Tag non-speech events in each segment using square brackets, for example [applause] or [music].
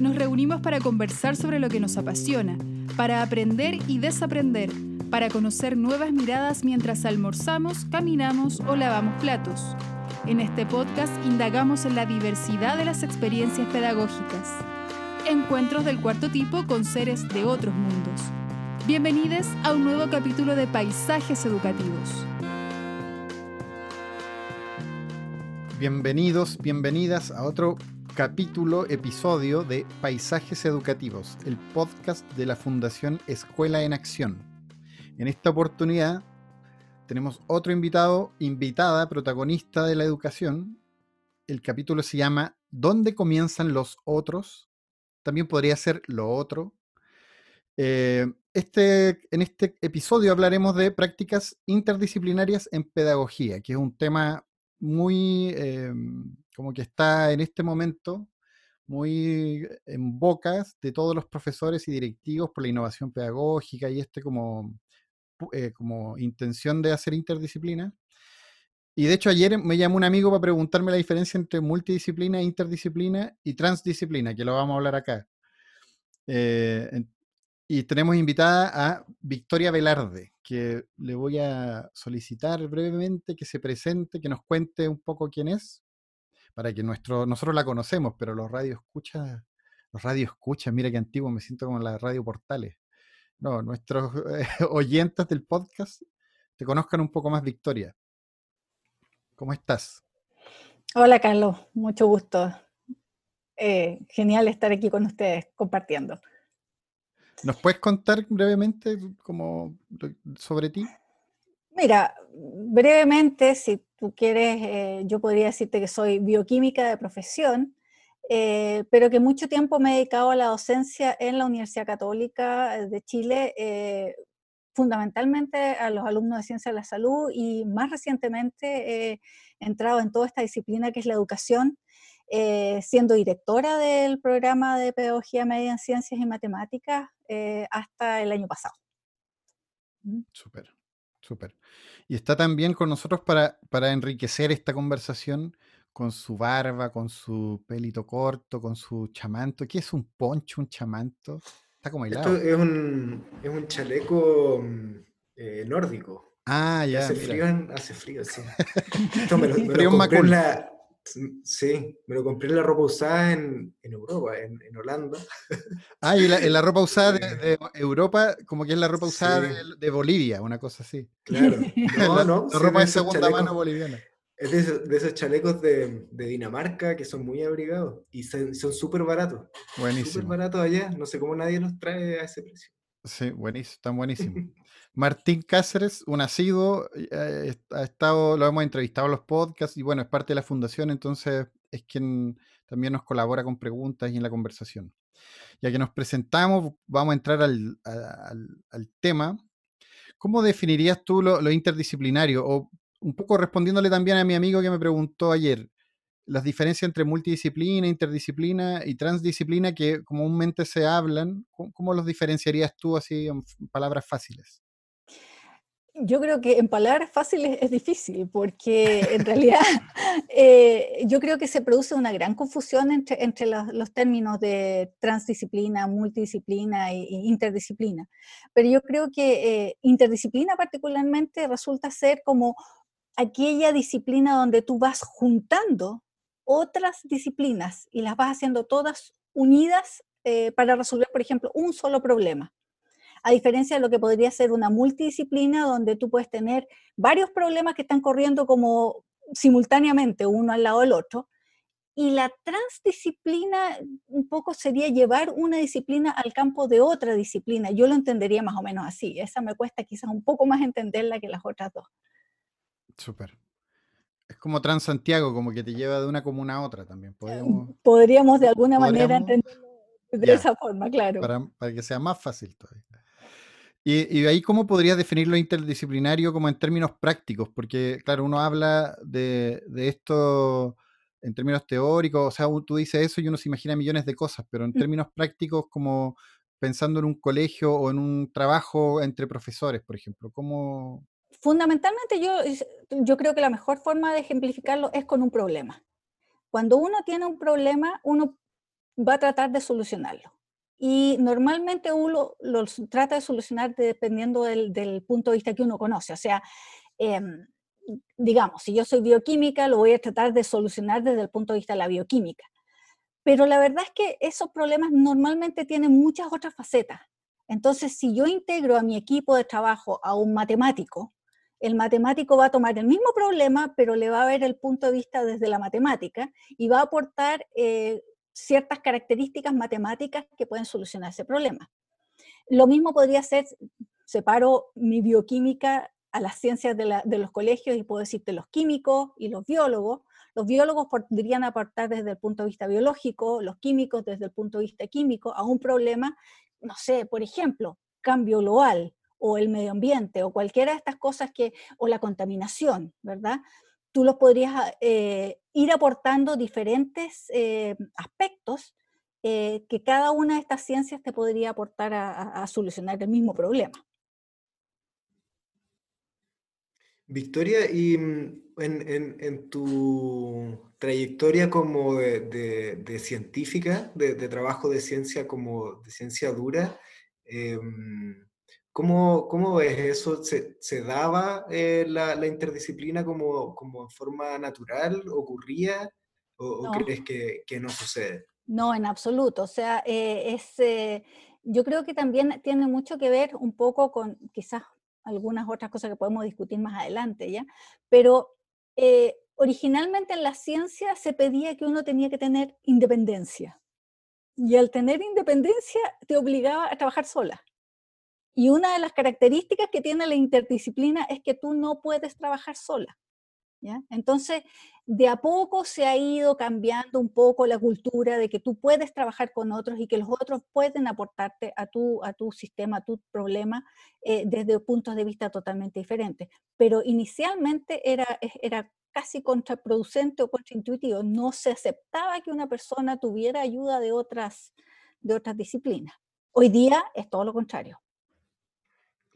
Nos reunimos para conversar sobre lo que nos apasiona, para aprender y desaprender, para conocer nuevas miradas mientras almorzamos, caminamos o lavamos platos. En este podcast indagamos en la diversidad de las experiencias pedagógicas. Encuentros del cuarto tipo con seres de otros mundos. Bienvenidos a un nuevo capítulo de Paisajes Educativos. Bienvenidos, bienvenidas a otro capítulo, episodio de Paisajes Educativos, el podcast de la Fundación Escuela en Acción. En esta oportunidad tenemos otro invitado, invitada, protagonista de la educación. El capítulo se llama ¿Dónde comienzan los otros? También podría ser lo otro. Eh, este, en este episodio hablaremos de prácticas interdisciplinarias en pedagogía, que es un tema muy, em, como que está en este momento muy en bocas de todos los profesores y directivos por la innovación pedagógica y este como, eh, como intención de hacer interdisciplina. Y de hecho ayer me llamó un amigo para preguntarme la diferencia entre multidisciplina, interdisciplina y transdisciplina, que lo vamos a hablar acá. Eh, y tenemos invitada a Victoria Velarde, que le voy a solicitar brevemente que se presente, que nos cuente un poco quién es, para que nuestro, nosotros la conocemos, pero los radio escucha, los radio escucha, mira qué antiguo, me siento como en la radio portales. No, nuestros [laughs] oyentes del podcast te conozcan un poco más, Victoria. ¿Cómo estás? Hola, Carlos, mucho gusto. Eh, genial estar aquí con ustedes compartiendo. ¿Nos puedes contar brevemente como sobre ti? Mira, brevemente, si tú quieres, eh, yo podría decirte que soy bioquímica de profesión, eh, pero que mucho tiempo me he dedicado a la docencia en la Universidad Católica de Chile, eh, fundamentalmente a los alumnos de Ciencia de la Salud y más recientemente he entrado en toda esta disciplina que es la educación eh, siendo directora del programa de Pedagogía Media en Ciencias y Matemáticas eh, hasta el año pasado. Súper, súper. Y está también con nosotros para, para enriquecer esta conversación con su barba, con su pelito corto, con su chamanto. ¿Qué es un poncho, un chamanto? Está como helado. Esto es un, es un chaleco mm, eh, nórdico. Ah, ya. Hace frío, hace frío, sí. Esto me lo, [laughs] me lo compré en la, Sí, me lo compré en la ropa usada en, Europa, en, Holanda. [laughs] Ah, y la, en la ropa usada de, Europa, como que es la ropa usada de, Bolivia, una cosa así. Claro. [laughs] No, la, no. La ropa de segunda mano boliviana. Es de, esos chalecos de, Dinamarca que son muy abrigados y son súper baratos. Buenísimo. Súper baratos allá. No sé cómo nadie los trae a ese precio. Sí, buenísimo, están buenísimos. [laughs] Martín Cáceres, un asiduo, eh, ha estado, lo hemos entrevistado en los podcasts y bueno, es parte de la fundación, entonces es quien también nos colabora con preguntas y en la conversación. Ya que nos presentamos, vamos a entrar al, tema. ¿Cómo definirías tú lo, interdisciplinario? O un poco respondiéndole también a mi amigo que me preguntó ayer, las diferencias entre multidisciplina, interdisciplina y transdisciplina que comúnmente se hablan, ¿cómo, los diferenciarías tú así en palabras fáciles? Yo creo que en palabras fáciles es difícil, porque en realidad [laughs] eh, yo creo que se produce una gran confusión entre, entre los, términos de transdisciplina, multidisciplina e, interdisciplina. Pero yo creo que eh, interdisciplina particularmente resulta ser como aquella disciplina donde tú vas juntando otras disciplinas y las vas haciendo todas unidas eh, para resolver, por ejemplo, un solo problema a diferencia de lo que podría ser una multidisciplina donde tú puedes tener varios problemas que están corriendo como simultáneamente uno al lado del otro. Y la transdisciplina un poco sería llevar una disciplina al campo de otra disciplina. Yo lo entendería más o menos así. Esa me cuesta quizás un poco más entenderla que las otras dos. Súper. Es como Transantiago, como que te lleva de una comuna a otra también. Podríamos, podríamos de alguna manera entenderlo de esa forma, claro. Para, para, que sea más fácil todavía. Y, ahí, ¿cómo podrías definir lo interdisciplinario como en términos prácticos? Porque, claro, uno habla de, esto en términos teóricos, o sea, tú dices eso y uno se imagina millones de cosas, pero en mm. términos prácticos, como pensando en un colegio o en un trabajo entre profesores, por ejemplo, ¿cómo...? Fundamentalmente yo, yo creo que la mejor forma de ejemplificarlo es con un problema. Cuando uno tiene un problema, uno va a tratar de solucionarlo. Y normalmente uno lo trata de solucionar dependiendo del, punto de vista que uno conoce. O sea, em, digamos, si yo soy bioquímica, lo voy a tratar de solucionar desde el punto de vista de la bioquímica. Pero la verdad es que esos problemas normalmente tienen muchas otras facetas. Entonces, si yo integro a mi equipo de trabajo a un matemático, el matemático va a tomar el mismo problema, pero le va a ver el punto de vista desde la matemática y va a aportar eh, ciertas características matemáticas que pueden solucionar ese problema. Lo mismo podría ser, separo mi bioquímica a las ciencias de, los colegios y puedo decirte los químicos y los biólogos. Los biólogos podrían aportar desde el punto de vista biológico, los químicos desde el punto de vista químico a un problema, no sé, por ejemplo, cambio global o el medio ambiente o cualquiera de estas cosas que, o la contaminación, ¿verdad? Tú los podrías eh, ir aportando diferentes eh, aspectos eh, que cada una de estas ciencias te podría aportar a, solucionar el mismo problema. Victoria, y mm, en, tu trayectoria como de, científica, de, trabajo de ciencia como de ciencia dura, em, ¿Cómo, ¿Cómo, ves eso? ¿Se, se daba eh, la, la, interdisciplina como, como en forma natural? ¿Ocurría? ¿O, crees que, que, no sucede? No, en absoluto. O sea, eh, es, eh, yo creo que también tiene mucho que ver un poco con quizás algunas otras cosas que podemos discutir más adelante, ¿ya? Pero originalmente en la ciencia se pedía que uno tenía que tener independencia. Y al tener independencia te obligaba a trabajar sola. Y una de las características que tiene la interdisciplina es que tú no puedes trabajar sola. ¿ya? Entonces, de a poco se ha ido cambiando un poco la cultura de que tú puedes trabajar con otros y que los otros pueden aportarte a tu, a tu sistema, a tu problema, eh, desde puntos de vista totalmente diferentes. Pero inicialmente era, era casi contraproducente o contraintuitivo. No se aceptaba que una persona tuviera ayuda de otras, de otras disciplinas. Hoy día es todo lo contrario.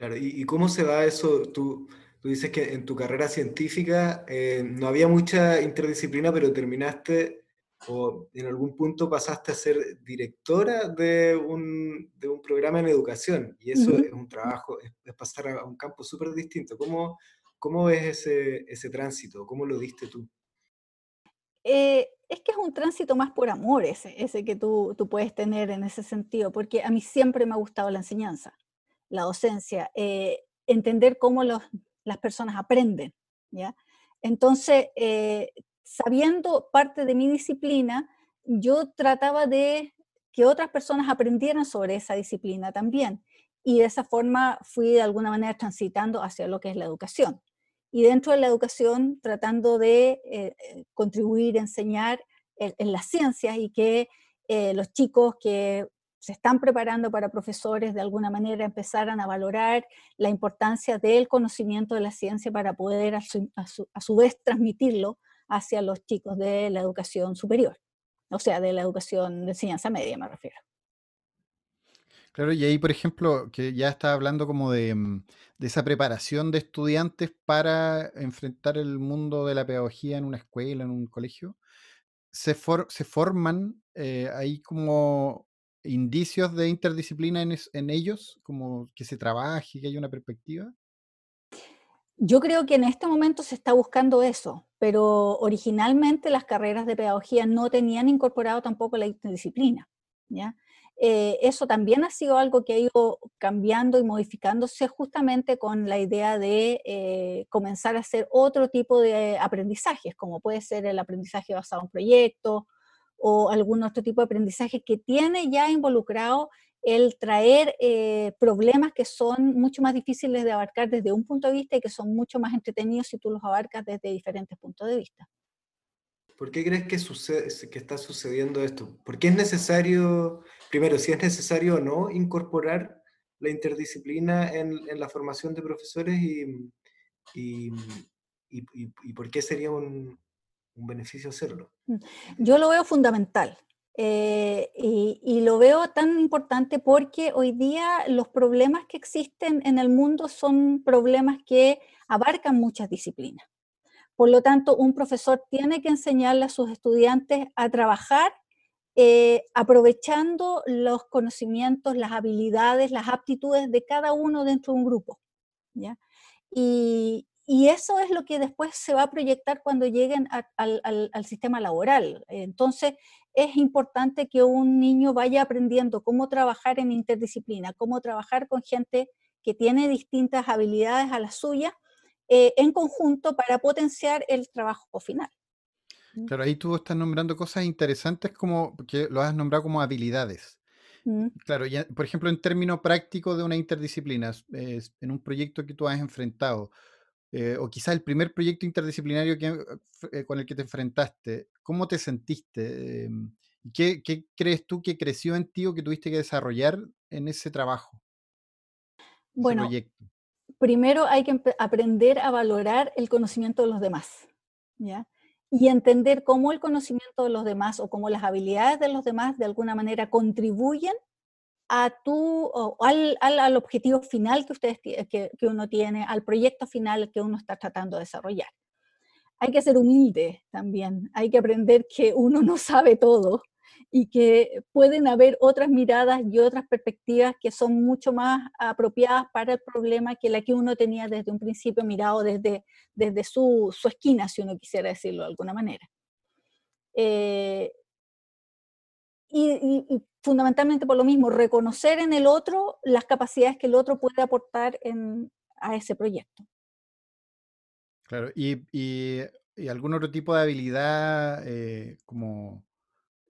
Claro, ¿y, cómo se va eso? Tú, tú, dices que en tu carrera científica eh, no había mucha interdisciplina, pero terminaste o en algún punto pasaste a ser directora de un, de un programa en educación, y eso es un trabajo, es, pasar a un campo súper distinto. ¿Cómo, ¿Cómo ves ese, ese tránsito? ¿Cómo lo diste tú? Eh, es que es un tránsito más por amor ese, ese que tú, tú, puedes tener en ese sentido, porque a mí siempre me ha gustado la enseñanza la docencia, eh, entender cómo las personas aprenden, ¿ya? Entonces, eh, sabiendo parte de mi disciplina, yo trataba de que otras personas aprendieran sobre esa disciplina también. Y de esa forma fui de alguna manera transitando hacia lo que es la educación. Y dentro de la educación tratando de eh, contribuir, enseñar en, las ciencias y que los chicos que se están preparando para profesores de alguna manera empezaran a valorar la importancia del conocimiento de la ciencia para poder a su, vez transmitirlo hacia los chicos de la educación superior, o sea, de la educación de enseñanza media me refiero. Claro, y ahí, por ejemplo, que ya está hablando como de, mm, de, esa preparación de estudiantes para enfrentar el mundo de la pedagogía en una escuela, en un colegio, se, se forman eh, ahí como indicios de interdisciplina en, ellos, como que se trabaje, que haya una perspectiva? Yo creo que en este momento se está buscando eso, pero originalmente las carreras de pedagogía no tenían incorporado tampoco la interdisciplina. ¿ya? Eh, eso también ha sido algo que ha ido cambiando y modificándose justamente con la idea de eh, comenzar a hacer otro tipo de aprendizajes, como puede ser el aprendizaje basado en proyectos o algún otro tipo de aprendizaje que tiene ya involucrado el traer eh, problemas que son mucho más difíciles de abarcar desde un punto de vista y que son mucho más entretenidos si tú los abarcas desde diferentes puntos de vista. ¿Por qué crees que, sucede, que está sucediendo esto? ¿Por qué es necesario, primero, si es necesario o no incorporar la interdisciplina en, en la formación de profesores y, y, y, y por qué sería un, un beneficio hacerlo. Mm, yo lo veo fundamental. Eh, y, lo veo tan importante porque hoy día los problemas que existen en el mundo son problemas que abarcan muchas disciplinas. Por lo tanto, un profesor tiene que enseñarle a sus estudiantes a trabajar eh, aprovechando los conocimientos, las habilidades, las aptitudes de cada uno dentro de un grupo. ¿ya? Y, y eso es lo que después se va a proyectar cuando lleguen al, sistema laboral. Entonces, es importante que un niño vaya aprendiendo cómo trabajar en interdisciplina, cómo trabajar con gente que tiene distintas habilidades a las suyas eh, en conjunto para potenciar el trabajo final. Mm. Claro, ahí tú estás nombrando cosas interesantes como que lo has nombrado como habilidades. Mm. Claro, por ejemplo, en términos prácticos de una interdisciplina, en un proyecto que tú has enfrentado, eh, o quizás el primer proyecto interdisciplinario que, eh, con el que te enfrentaste, ¿cómo te sentiste? Em, ¿Qué, ¿Qué crees tú que creció en ti o que tuviste que desarrollar en ese trabajo? bueno, primero hay que aprender a valorar el conocimiento de los demás, ¿ya? Y entender cómo el conocimiento de los demás o cómo las habilidades de los demás de alguna manera contribuyen a tu, al, al, objetivo final que, ustedes, que, que uno tiene, al proyecto final que uno está tratando de desarrollar. Hay que ser humilde también, hay que aprender que uno no sabe todo y que pueden haber otras miradas y otras perspectivas que son mucho más apropiadas para el problema que la que uno tenía desde un principio mirado desde, desde su, su esquina, si uno quisiera decirlo de alguna manera. Eh, y, fundamentalmente por lo mismo, reconocer en el otro las capacidades que el otro puede aportar en, a ese proyecto. Claro, y, y, algún otro tipo de habilidad eh, como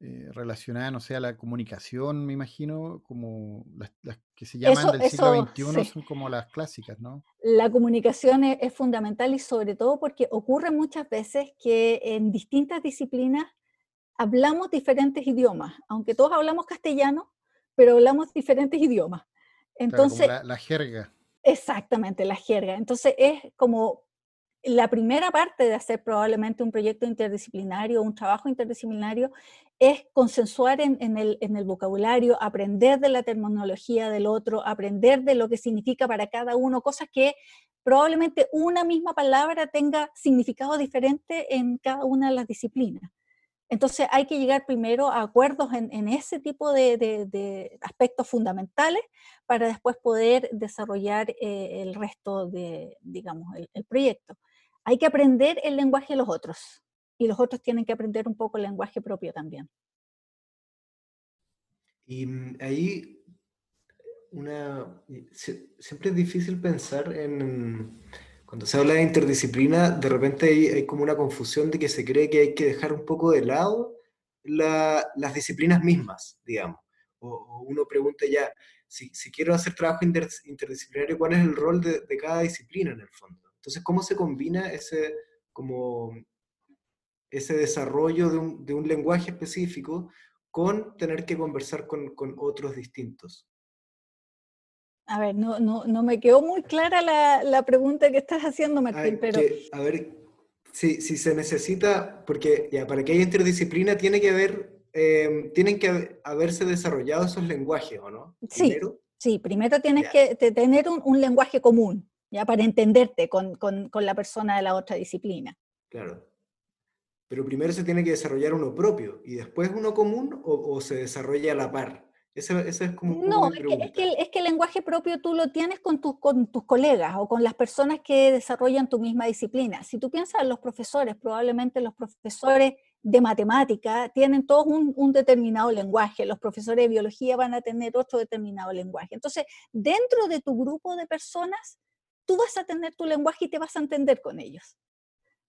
eh, relacionada, no sé, a la comunicación, me imagino, como las, que se llaman del siglo XXI son como las clásicas, ¿no? La comunicación es, es fundamental y sobre todo porque ocurre muchas veces que en distintas disciplinas hablamos diferentes idiomas, aunque todos hablamos castellano, pero hablamos diferentes idiomas. Entonces, la, jerga. Exactamente, la jerga. Entonces es como la primera parte de hacer probablemente un proyecto interdisciplinario, un trabajo interdisciplinario, es consensuar en, el, en, el, vocabulario, aprender de la terminología del otro, aprender de lo que significa para cada uno, cosas que probablemente una misma palabra tenga significado diferente en cada una de las disciplinas. Entonces hay que llegar primero a acuerdos en, ese tipo de, aspectos fundamentales para después poder desarrollar eh, el resto de, digamos, el, proyecto. Hay que aprender el lenguaje de los otros y los otros tienen que aprender un poco el lenguaje propio también. Y mm, ahí siempre es difícil pensar en cuando se habla de interdisciplina, de repente hay, como una confusión de que se cree que hay que dejar un poco de lado las disciplinas mismas, digamos. O, uno pregunta ya, si, quiero hacer trabajo interdisciplinario, ¿cuál es el rol de, cada disciplina en el fondo? Entonces, ¿cómo se combina ese, como, ese desarrollo de un, lenguaje específico con tener que conversar con, con otros distintos? A ver, no, no, no me quedó muy clara la, la pregunta que estás haciendo, Martín, pero... a ver, si, si, se necesita, porque ya para que haya interdisciplina tiene que haber, em, tienen que haberse desarrollado esos lenguajes, ¿o no? Sí, primero, sí, primero tienes que tener un, un, lenguaje común, ya para entenderte con, con, con la persona de la otra disciplina. Claro. Pero primero se tiene que desarrollar uno propio y después uno común o, o se desarrolla a la par es como no, es que, es, que, el lenguaje propio tú lo tienes con, tus con tus colegas o con las personas que desarrollan tu misma disciplina. Si tú piensas en los profesores, probablemente los profesores de matemática tienen todos un, un, determinado lenguaje, los profesores de biología van a tener otro determinado lenguaje. Entonces, dentro de tu grupo de personas, tú vas a tener tu lenguaje y te vas a entender con ellos.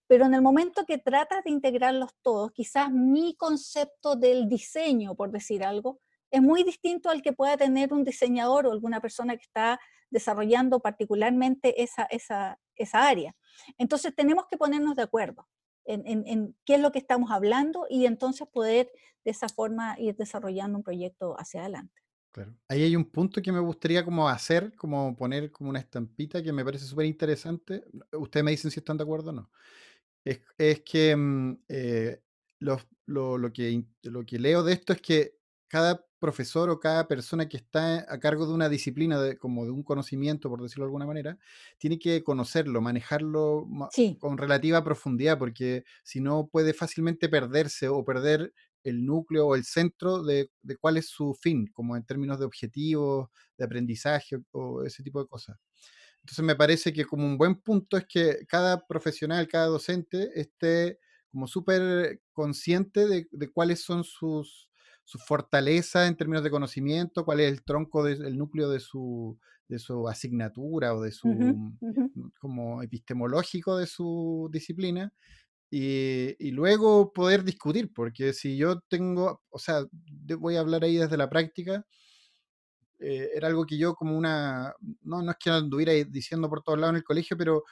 Pero en el momento que tratas de integrarlos todos, quizás mi concepto del diseño, por decir algo, es muy distinto al que pueda tener un diseñador o alguna persona que está desarrollando particularmente esa, esa, esa área. Entonces tenemos que ponernos de acuerdo en, en, qué es lo que estamos hablando y entonces poder de esa forma ir desarrollando un proyecto hacia adelante. Claro. Ahí hay un punto que me gustaría como hacer, como poner como una estampita que me parece súper interesante. Ustedes me dicen si están de acuerdo o no. Es, es que mm, eh, lo, lo, lo, que lo que leo de esto es que cada profesor o cada persona que está a cargo de una disciplina, de, como de un conocimiento, por decirlo de alguna manera, tiene que conocerlo, manejarlo con relativa profundidad, porque si no puede fácilmente perderse o perder el núcleo o el centro de, de, cuál es su fin, como en términos de objetivos, de aprendizaje o ese tipo de cosas. Entonces me parece que como un buen punto es que cada profesional, cada docente esté como súper consciente de, de, cuáles son sus, sus fortalezas en términos de conocimiento, cuál es el tronco, del núcleo de su, de su asignatura o de su, uh -huh. como epistemológico de su disciplina, y, y, luego poder discutir, porque si yo tengo, o sea, voy a hablar ahí desde la práctica, eh, era algo que yo como una, no, no es que anduviera diciendo por todos lados en el colegio, pero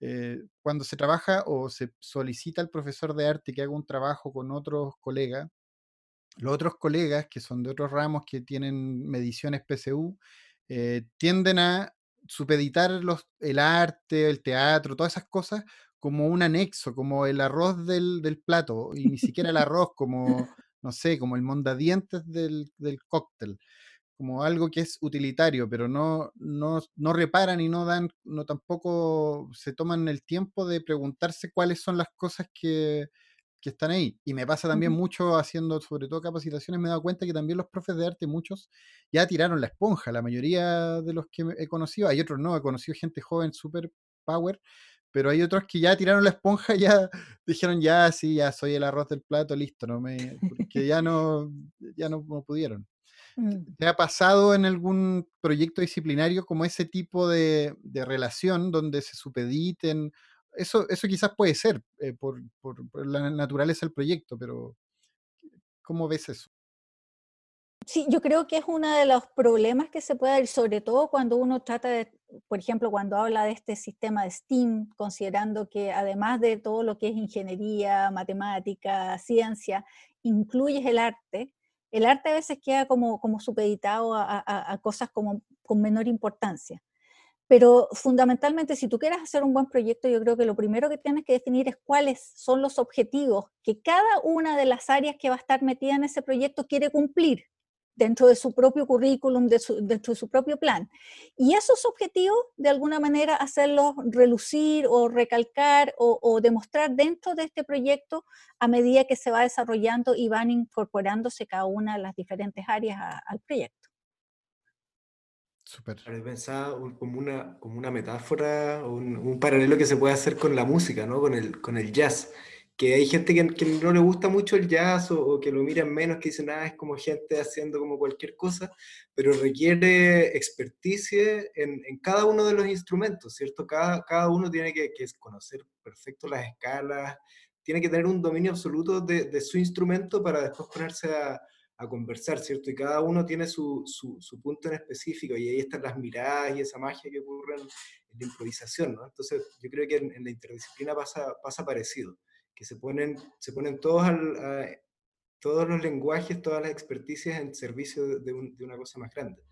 eh, cuando se trabaja o se solicita al profesor de arte que haga un trabajo con otros colegas, los otros colegas que son de otros ramos que tienen mediciones PSU, eh, tienden a supeditar los, el arte, el teatro, todas esas cosas como un anexo, como el arroz del, del plato, y ni siquiera el arroz, como, [laughs] no sé, como el mondadientes del, del cóctel, como algo que es utilitario, pero no, no, no reparan y no dan, no tampoco se toman el tiempo de preguntarse cuáles son las cosas que, que están ahí. Y me pasa también uh -huh. mucho haciendo, sobre todo capacitaciones, me he dado cuenta que también los profes de arte, muchos, ya tiraron la esponja, la mayoría de los que he conocido, hay otros no, he conocido gente joven, super power, pero hay otros que ya tiraron la esponja, [laughs] ya dijeron, ya, sí, ya soy el arroz del plato, listo, no me, porque ya no, ya no, no pudieron. Mm. ¿Te ha pasado en algún proyecto disciplinario como ese tipo de, de relación donde se supediten? Eso, eso quizás puede ser eh, por, por, la naturaleza del proyecto, pero ¿cómo ves eso? Sí, yo creo que es uno de los problemas que se puede dar, sobre todo cuando uno trata de, por ejemplo, cuando habla de este sistema de STEAM, considerando que además de todo lo que es ingeniería, matemática, ciencia, incluyes el arte, el arte a veces queda como, como supeditado a, a cosas como, con menor importancia. Pero fundamentalmente, si tú quieres hacer un buen proyecto, yo creo que lo primero que tienes que definir es cuáles son los objetivos que cada una de las áreas que va a estar metida en ese proyecto quiere cumplir dentro de su propio currículum, de su, dentro de su propio plan. Y esos objetivos, de alguna manera, hacerlos relucir o recalcar o, demostrar dentro de este proyecto a medida que se va desarrollando y van incorporándose cada una de las diferentes áreas al proyecto. Super. Pensaba como una, como una metáfora, un, un, paralelo que se puede hacer con la música, ¿no? con, el, con el jazz que hay gente que, que, no le gusta mucho el jazz o, o, que lo miran menos, que dicen, ah, es como gente haciendo como cualquier cosa, pero requiere experticia en, en cada uno de los instrumentos, ¿cierto? Cada, cada uno tiene que, que, conocer perfecto las escalas, tiene que tener un dominio absoluto de, de su instrumento para después ponerse a, a, conversar, ¿cierto? Y cada uno tiene su, su, punto en específico y ahí están las miradas y esa magia que ocurre en, la improvisación, ¿no? Entonces yo creo que en, la interdisciplina pasa, pasa parecido que se ponen, se ponen todos, al, todos los lenguajes, todas las experticias en servicio de, una cosa más grande,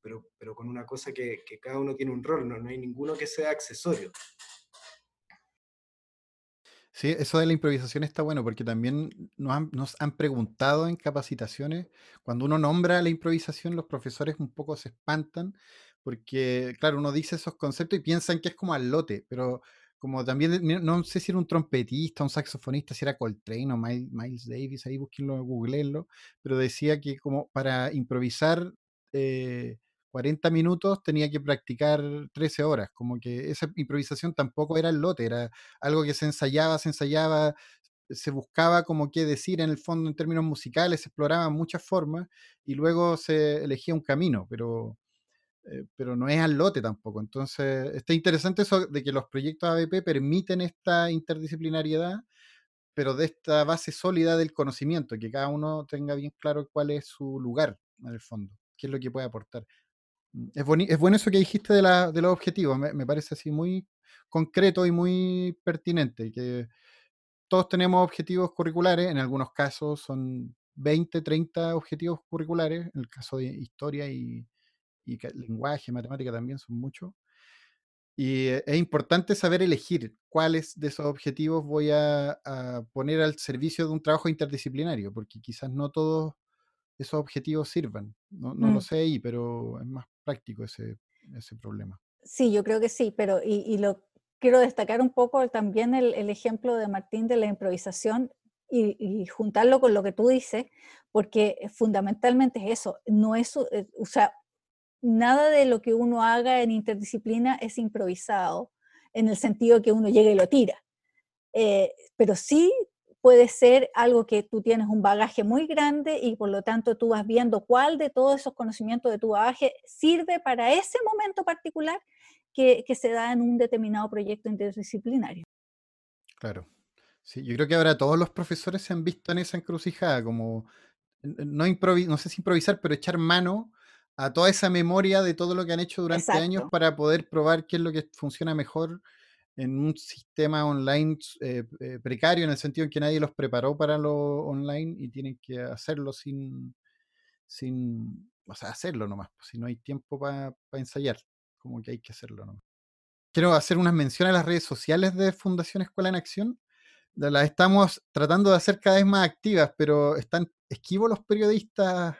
pero, pero con una cosa que, que cada uno tiene un rol, no, no hay ninguno que sea accesorio. Sí, eso de la improvisación está bueno porque también nos han, preguntado en capacitaciones, cuando uno nombra la improvisación, los profesores un poco se espantan porque, claro, uno dice esos conceptos y piensan que es como al lote, pero como también, no sé si era un trompetista, un saxofonista, si era Coltrane o Miles Davis, ahí búsquenlo, googleenlo, pero decía que como para improvisar eh, 40 minutos tenía que practicar 13 horas, como que esa improvisación tampoco era el lote, era algo que se ensayaba, se ensayaba, se buscaba como qué decir en el fondo en términos musicales, se exploraban muchas formas y luego se elegía un camino, pero eh, pero no es al lote tampoco. Entonces, está interesante eso de que los proyectos ABP permiten esta interdisciplinariedad, pero de esta base sólida del conocimiento, que cada uno tenga bien claro cuál es su lugar en el fondo, qué es lo que puede aportar. Es, es bueno eso que dijiste de, la, de los objetivos, me, me, parece así muy concreto y muy pertinente, que todos tenemos objetivos curriculares, en algunos casos son 20, 30 objetivos curriculares, en el caso de historia y, y lenguaje, matemática también son muchos. Y e, es importante saber elegir cuáles de esos objetivos voy a, a, poner al servicio de un trabajo interdisciplinario, porque quizás no todos esos objetivos sirvan. No, no mm. lo sé ahí, pero es más práctico ese, ese problema. Sí, yo creo que sí, pero y, lo quiero destacar un poco también el, ejemplo de Martín de la improvisación y, juntarlo con lo que tú dices, porque fundamentalmente es eso, no es, eh, o sea, nada de lo que uno haga en interdisciplina es improvisado, en el sentido que uno llega y lo tira. Eh, pero sí puede ser algo que tú tienes un bagaje muy grande y por lo tanto tú vas viendo cuál de todos esos conocimientos de tu bagaje sirve para ese momento particular que, que se da en un determinado proyecto interdisciplinario. Claro. Sí, yo creo que ahora todos los profesores se han visto en esa encrucijada, como no, no sé si improvisar, pero echar mano a toda esa memoria de todo lo que han hecho durante años para poder probar qué es lo que funciona mejor en un sistema online eh, eh, precario, en el sentido en que nadie los preparó para lo online y tienen que hacerlo sin, sin o sea, hacerlo nomás, pues, si no hay tiempo para ensayar, como que hay que hacerlo nomás. Quiero hacer unas menciones a las redes sociales de Fundación Escuela en Acción las estamos tratando de hacer cada vez más activas, pero están esquivos los periodistas.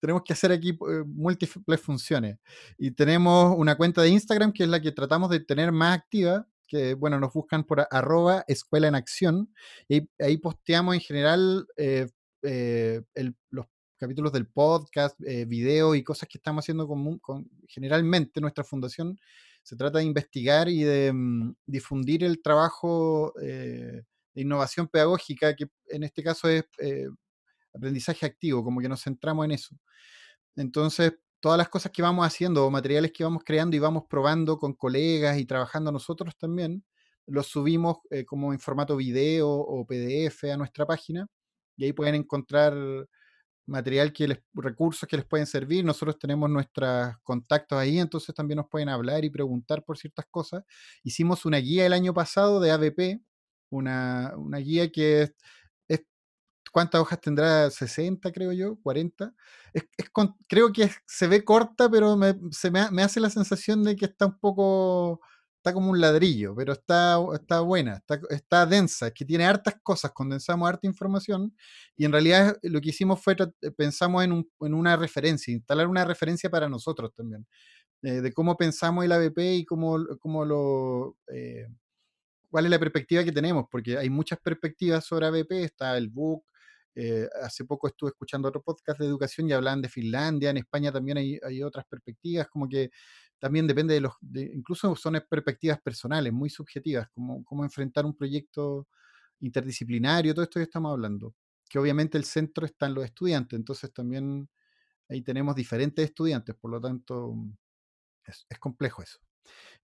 Tenemos que hacer aquí eh, múltiples funciones. Y tenemos una cuenta de Instagram que es la que tratamos de tener más activa, que bueno, nos buscan por arroba escuela en acción. Y ahí posteamos en general eh, eh, los capítulos del podcast, videos y cosas que estamos haciendo con, con generalmente nuestra fundación se trata de investigar y de mm, difundir el trabajo de innovación pedagógica, que en este caso es aprendizaje activo, como que nos centramos en eso. Entonces, todas las cosas que vamos haciendo o materiales que vamos creando y vamos probando con colegas y trabajando nosotros también, los subimos eh, como en formato video o PDF a nuestra página y ahí pueden encontrar material que les, recursos que les pueden servir. Nosotros tenemos nuestros contactos ahí, entonces también nos pueden hablar y preguntar por ciertas cosas. Hicimos una guía el año pasado de ABP, una, guía que ¿cuántas hojas tendrá? 60, creo yo, 40. Es, creo que se ve corta, pero se me, me hace la sensación de que está un poco está como un ladrillo, pero está, está buena, está, está densa, es que tiene hartas cosas, condensamos harta información y en realidad lo que hicimos fue, eh, pensamos en, un, en una referencia, instalar una referencia para nosotros también, eh, de cómo pensamos el ABP y cómo, cómo lo... Eh, cuál es la perspectiva que tenemos, porque hay muchas perspectivas sobre ABP, está el book, hace poco estuve escuchando otro podcast de educación y hablan de Finlandia, en España también hay, otras perspectivas, como que también depende de los, incluso son perspectivas personales, muy subjetivas, como cómo enfrentar un proyecto interdisciplinario, todo esto que estamos hablando, que obviamente el centro está en los estudiantes, entonces también ahí tenemos diferentes estudiantes, por lo tanto es, complejo eso.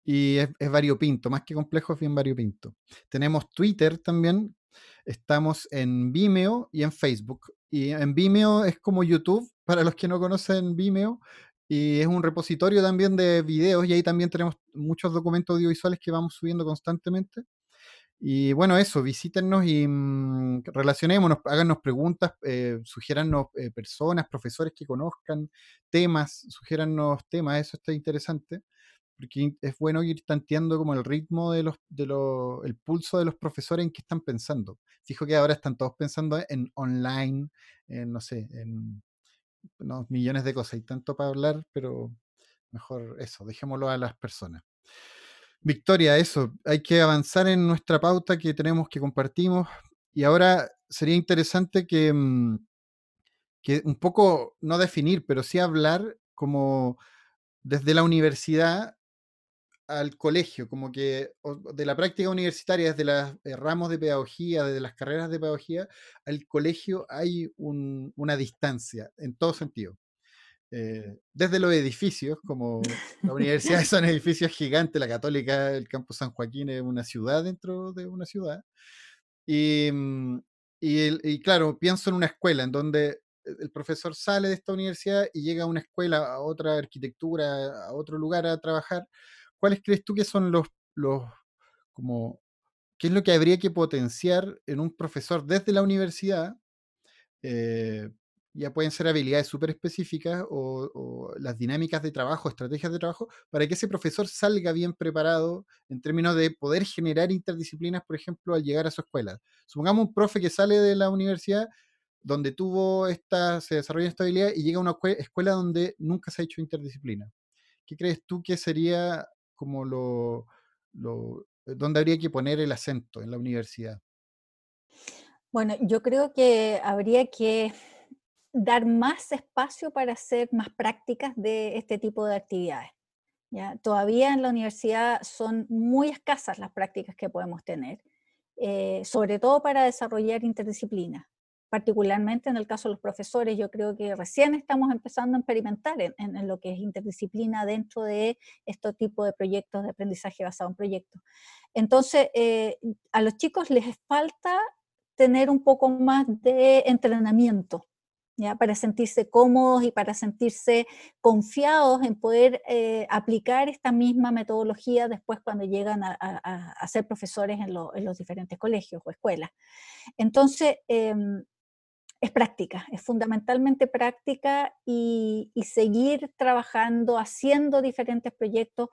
Y es, es, variopinto, más que complejo, es bien variopinto. Tenemos Twitter también, estamos en Vimeo y en Facebook. Y en Vimeo es como YouTube, para los que no conocen Vimeo, y es un repositorio también de videos y ahí también tenemos muchos documentos audiovisuales que vamos subiendo constantemente. Y bueno, eso, visítenos y mm, relacionémonos, háganos preguntas, eh, sugiérannos eh, personas, profesores que conozcan, temas, sugiérannos temas, eso está interesante, porque es bueno ir tanteando como el ritmo de los, de los, el pulso de los profesores en qué están pensando. Fijo que ahora están todos pensando en online, en, no sé, en no, millones de cosas. Hay tanto para hablar, pero mejor eso, dejémoslo a las personas. Victoria, eso, hay que avanzar en nuestra pauta que tenemos que compartimos. Y ahora sería interesante que, mm, que un poco, no definir, pero sí hablar como desde la universidad al colegio, como que de la práctica universitaria, desde los eh, ramos de pedagogía, desde las carreras de pedagogía, al colegio hay una distancia en todo sentido. Eh, desde los edificios, como la universidad son [laughs] edificios gigantes, la católica, el campus San Joaquín es una ciudad dentro de una ciudad. Y, mm, y claro, pienso en una escuela en donde el profesor sale de esta universidad y llega a una escuela, a otra arquitectura, a otro lugar a trabajar, ¿cuáles crees tú que son los, los, como, qué es lo que habría que potenciar en un profesor desde la universidad? Eh, ya pueden ser habilidades súper específicas o, las dinámicas de trabajo, estrategias de trabajo, para que ese profesor salga bien preparado en términos de poder generar interdisciplinas, por ejemplo, al llegar a su escuela. Supongamos un profe que sale de la universidad donde tuvo esta, se desarrolla esta habilidad y llega a una escuela donde nunca se ha hecho interdisciplina. ¿Qué crees tú que sería como lo, lo, eh, dónde habría que poner el acento en la universidad? Bueno, yo creo que habría que dar más espacio para hacer más prácticas de este tipo de actividades. ¿ya? Todavía en la universidad son muy escasas las prácticas que podemos tener, eh, sobre todo para desarrollar interdisciplina. Particularmente en el caso de los profesores, yo creo que recién estamos empezando a experimentar en, lo que es interdisciplina dentro de este tipo de proyectos de aprendizaje basado en proyectos. Entonces, eh, a los chicos les falta tener un poco más de entrenamiento para sentirse cómodos y para sentirse confiados en poder eh, aplicar esta misma metodología después cuando llegan a, ser profesores en, los diferentes colegios o escuelas. Entonces, em, es práctica, es fundamentalmente práctica y, seguir trabajando, haciendo diferentes proyectos,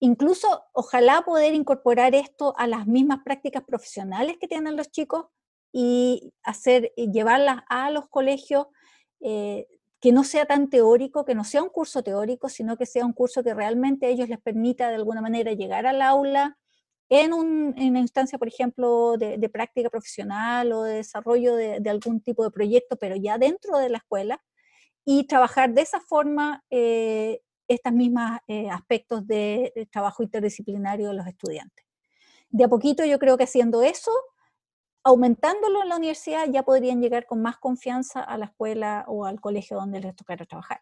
incluso ojalá poder incorporar esto a las mismas prácticas profesionales que tienen los chicos y hacer, llevarlas a los colegios eh, que no sea tan teórico, que no sea un curso teórico, sino que sea un curso que realmente a ellos les permita de alguna manera llegar al aula en, una instancia, por ejemplo, de, práctica profesional o de desarrollo de, algún tipo de proyecto, pero ya dentro de la escuela, y trabajar de esa forma eh, estos mismos eh, aspectos de trabajo interdisciplinario de los estudiantes. De a poquito yo creo que haciendo eso aumentándolo en la universidad ya podrían llegar con más confianza a la escuela o al colegio donde les tocara trabajar.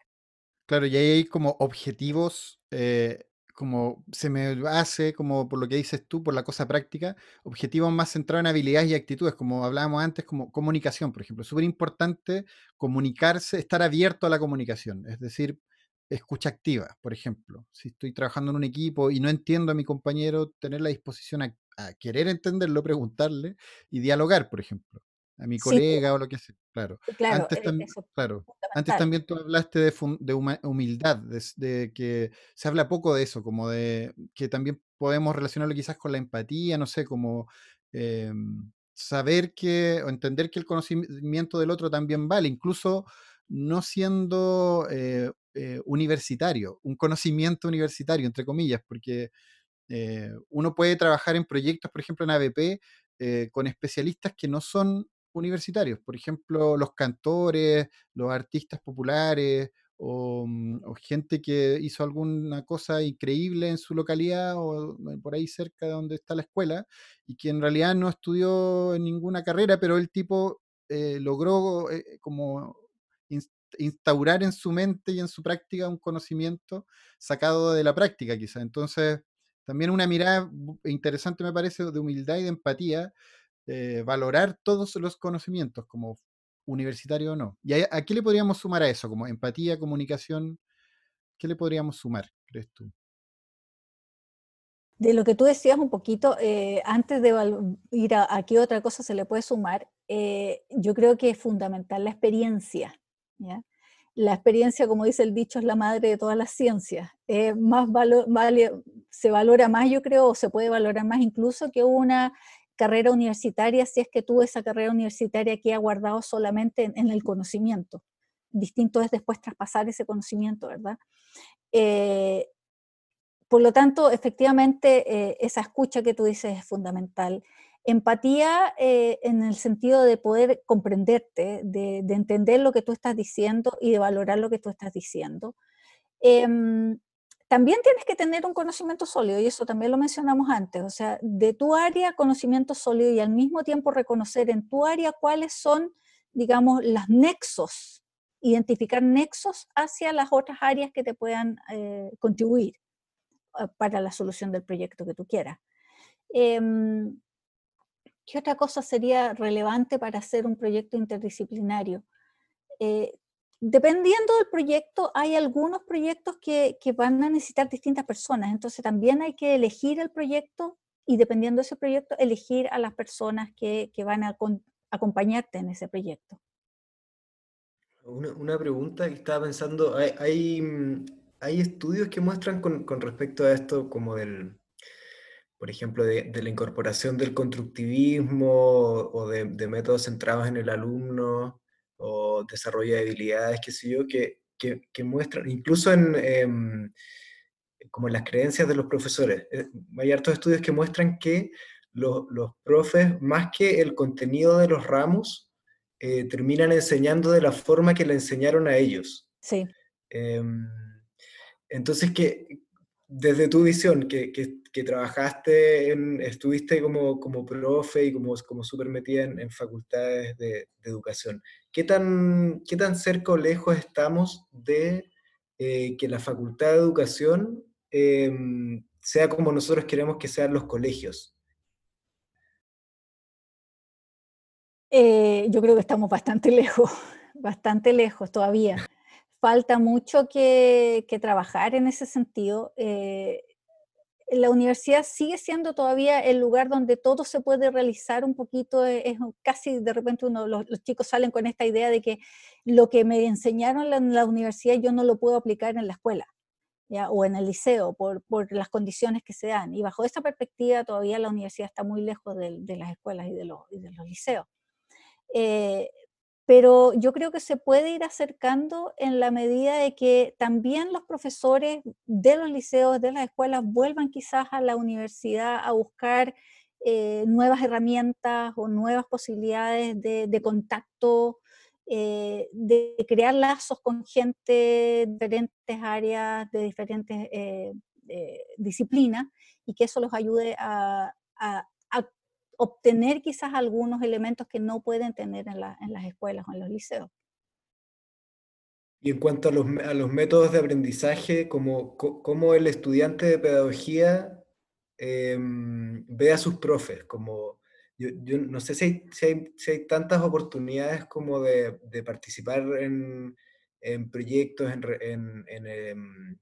Claro, y ahí hay como objetivos, eh, como se me hace, como por lo que dices tú, por la cosa práctica, objetivos más centrados en habilidades y actitudes, como hablábamos antes, como comunicación, por ejemplo. Súper importante comunicarse, estar abierto a la comunicación, es decir, escucha activa, por ejemplo. Si estoy trabajando en un equipo y no entiendo a mi compañero, tener la disposición a a querer entenderlo, preguntarle y dialogar, por ejemplo, a mi colega o lo que sea. Claro. Claro, antes, e, también, claro. antes también tú hablaste de, de humildad, de, que se habla poco de eso, como de que también podemos relacionarlo quizás con la empatía, no sé, como em, saber que o entender que el conocimiento del otro también vale, incluso no siendo eh, eh, universitario, un conocimiento universitario, entre comillas, porque eh, uno puede trabajar en proyectos, por ejemplo, en ABP, eh, con especialistas que no son universitarios, por ejemplo, los cantores, los artistas populares mm, o, gente que hizo alguna cosa increíble en su localidad o eh, por ahí cerca de donde está la escuela y que en realidad no estudió ninguna carrera, pero el tipo logró como instaurar en su mente y en su práctica un conocimiento sacado de la práctica quizá. Entonces, también una mirada interesante me parece de humildad y de empatía, eh, valorar todos los conocimientos, como universitario o no. ¿Y a, qué le podríamos sumar a eso? Como empatía, comunicación, ¿qué le podríamos sumar, crees tú? De lo que tú decías un poquito, eh, antes de ir a, qué otra cosa se le puede sumar, eh, yo creo que es fundamental la experiencia. la experiencia, como dice el dicho, es la madre de todas las ciencias. más vale, se valora más, yo creo, o se puede valorar más incluso que una carrera universitaria si es que tú esa carrera universitaria queda guardado solamente en, el conocimiento. Distinto es después traspasar ese conocimiento, ¿verdad? Eh, por lo tanto, efectivamente, eh, esa escucha que tú dices es fundamental. Empatía eh, en el sentido de poder comprenderte, de, entender lo que tú estás diciendo y de valorar lo que tú estás diciendo. Em, también tienes que tener un conocimiento sólido, y eso también lo mencionamos antes, o sea, de tu área, conocimiento sólido y al mismo tiempo reconocer en tu área cuáles son, digamos, los nexos, identificar nexos hacia las otras áreas que te puedan eh, contribuir eh, para la solución del proyecto que tú quieras. Em, ¿Qué otra cosa sería relevante para hacer un proyecto interdisciplinario? Eh, dependiendo del proyecto, hay algunos proyectos que, van a necesitar distintas personas, entonces también hay que elegir el proyecto y dependiendo de ese proyecto, elegir a las personas que, van a acompañarte en ese proyecto. Una, pregunta que estaba pensando, hay, estudios que muestran con, con respecto a esto como del, por ejemplo, de, la incorporación del constructivismo o de, métodos centrados en el alumno o desarrollo de habilidades, qué sé yo, que, que, muestran, incluso en, em, como en las creencias de los profesores. Eh, hay hartos estudios que muestran que los, los profes, más que el contenido de los ramos, eh, terminan enseñando de la forma que le enseñaron a ellos. Sí. Em, entonces, que desde tu visión, que, que, trabajaste, en, estuviste como, como profe y como, como súper metida en, facultades de, educación, ¿qué tan, ¿qué tan cerca o lejos estamos de eh, que la facultad de educación em, sea como nosotros queremos que sean los colegios? Eh, yo creo que estamos bastante [laughs] lejos, bastante lejos todavía. Falta mucho que, trabajar en ese sentido. Eh, la universidad sigue siendo todavía el lugar donde todo se puede realizar un poquito, e, es, casi de repente uno, los, chicos salen con esta idea de que lo que me enseñaron en la, universidad yo no lo puedo aplicar en la escuela. ¿Ya? o en el liceo por, las condiciones que se dan. Y bajo esa perspectiva todavía la universidad está muy lejos de, las escuelas y de, los, y de los liceos. Eh, pero yo creo que se puede ir acercando en la medida de que también los profesores de los liceos, de las escuelas, vuelvan quizás a la universidad a buscar eh, nuevas herramientas o nuevas posibilidades de, contacto, eh, de crear lazos con gente de diferentes áreas, de diferentes disciplinas, y que eso los ayude a, obtener quizás algunos elementos que no pueden tener en, las escuelas o en los liceos. Y en cuanto a los, métodos de aprendizaje, ¿cómo, el estudiante de pedagogía em, ve a sus profes? Como, yo, no sé si hay, tantas oportunidades como de, participar en, proyectos, en, em, en,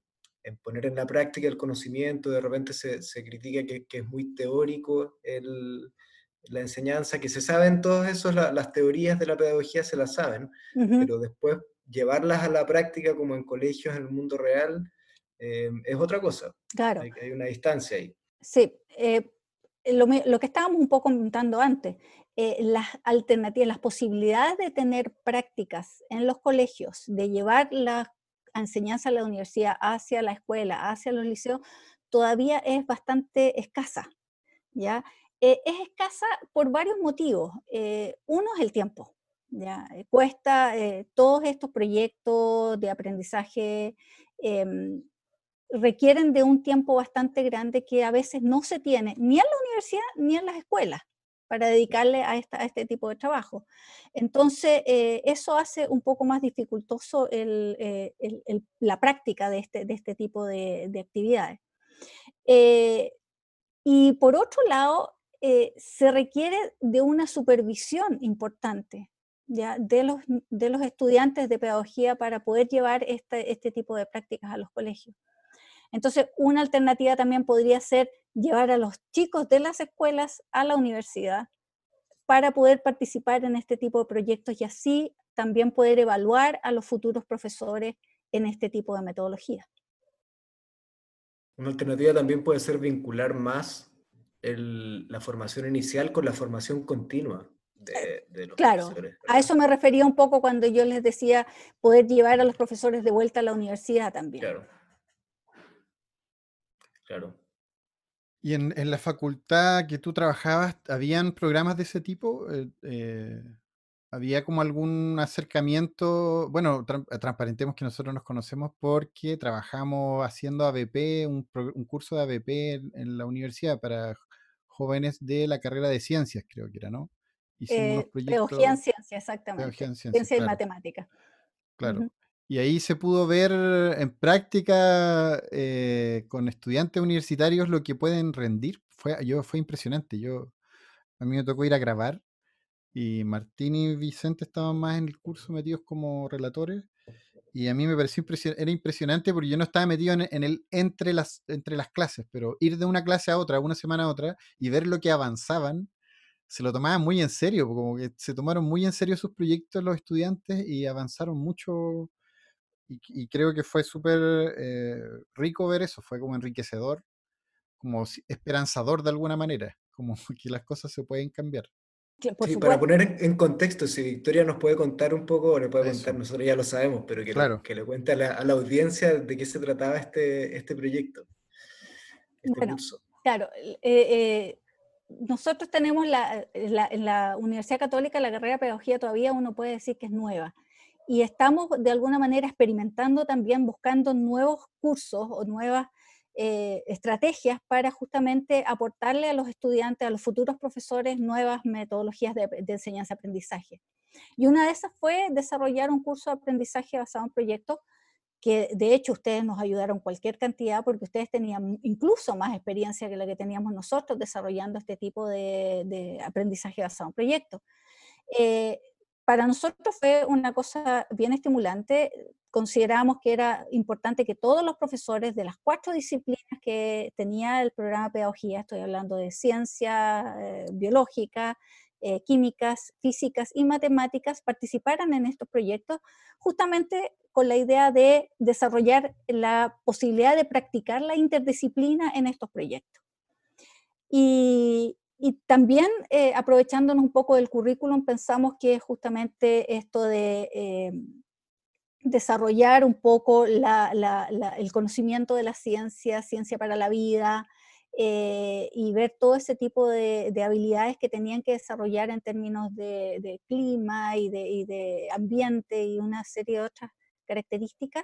poner en la práctica el conocimiento, de repente se, critica que, que, es muy teórico el, la enseñanza, que se saben todos esos, las teorías de la pedagogía se las saben, pero después llevarlas a la práctica como en colegios, en el mundo real, eh, es otra cosa. Claro. Hay, una distancia ahí. Sí, eh, lo, que estábamos un poco comentando antes, eh, las alternativas, las posibilidades de tener prácticas en los colegios, de llevar la enseñanza a la universidad hacia la escuela, hacia los liceos, todavía es bastante escasa. ¿ya? Eh, es escasa por varios motivos. Eh, uno es el tiempo. ¿ya? Eh, cuesta, todos estos proyectos de aprendizaje em, requieren de un tiempo bastante grande que a veces no se tiene ni en la universidad ni en las escuelas para dedicarle a, este tipo de trabajo. Entonces, eso hace un poco más dificultoso la práctica de este, este tipo de, de actividades. y por otro lado, eh, se requiere de una supervisión importante ¿ya? De, los, de los estudiantes de pedagogía para poder llevar este, este tipo de prácticas a los colegios. Entonces, una alternativa también podría ser llevar a los chicos de las escuelas a la universidad para poder participar en este tipo de proyectos y así también poder evaluar a los futuros profesores en este tipo de metodología. Una alternativa también puede ser vincular más la formación inicial con la formación continua de, los claro, a eso me refería un poco cuando yo les decía poder llevar a los profesores de vuelta a la universidad también. Claro. Claro. ¿Y en, la facultad que tú trabajabas, habían programas de ese tipo? Eh, eh, ¿Había como algún acercamiento? Bueno, transparentemos que nosotros nos conocemos porque trabajamos haciendo ABP, un, curso de ABP en, la universidad para jóvenes de la carrera de ciencias, creo que era, ¿no? Hicimos unos eh, proyectos. Pedagogía en ciencia, exactamente. ciencia, y matemática. Claro. Y ahí se pudo ver en práctica eh, con estudiantes universitarios lo que pueden rendir. Fue, yo, fue impresionante. Yo, a mí me tocó ir a grabar y Martín y Vicente estaban más en el curso metidos como relatores y a mí me pareció impresionante, era impresionante porque yo no estaba metido en, el entre las, entre las clases, pero ir de una clase a otra, una semana a otra, y ver lo que avanzaban, se lo tomaban muy en serio, como que se tomaron muy en serio sus proyectos los estudiantes y avanzaron mucho. Y, creo que fue súper eh, rico ver eso, fue como enriquecedor, como esperanzador de alguna manera, [laughs] como que las cosas se pueden cambiar para poner en, contexto, si Victoria nos puede contar un poco, o le puede contar, nosotros ya lo sabemos, pero que, le, que le cuente a la, audiencia de qué se trataba este, este proyecto, este curso. Claro, eh, eh, nosotros tenemos la, en la Universidad Católica la carrera de pedagogía todavía uno puede decir que es nueva. Y estamos de alguna manera experimentando también, buscando nuevos cursos o nuevas eh, estrategias para justamente aportarle a los estudiantes, a los futuros profesores, nuevas metodologías de, de enseñanza-aprendizaje. Y una de esas fue desarrollar un curso de aprendizaje basado en proyectos que de hecho ustedes nos ayudaron cualquier cantidad porque ustedes tenían incluso más experiencia que la que teníamos nosotros desarrollando este tipo de, aprendizaje basado en proyectos. Eh, para nosotros fue una cosa bien estimulante. Consideramos que era importante que todos los profesores de las cuatro disciplinas que tenía el programa de pedagogía, estoy hablando de ciencia eh, biológica, eh, químicas, físicas y matemáticas participaran en estos proyectos justamente con la idea de desarrollar la posibilidad de practicar la interdisciplina en estos proyectos. Y, también eh, aprovechándonos un poco del currículum, pensamos que justamente esto de eh, desarrollar un poco el conocimiento de la ciencia, ciencia para la vida, eh, y ver todo ese tipo de, habilidades que tenían que desarrollar en términos de, clima y de, ambiente y una serie de otras características,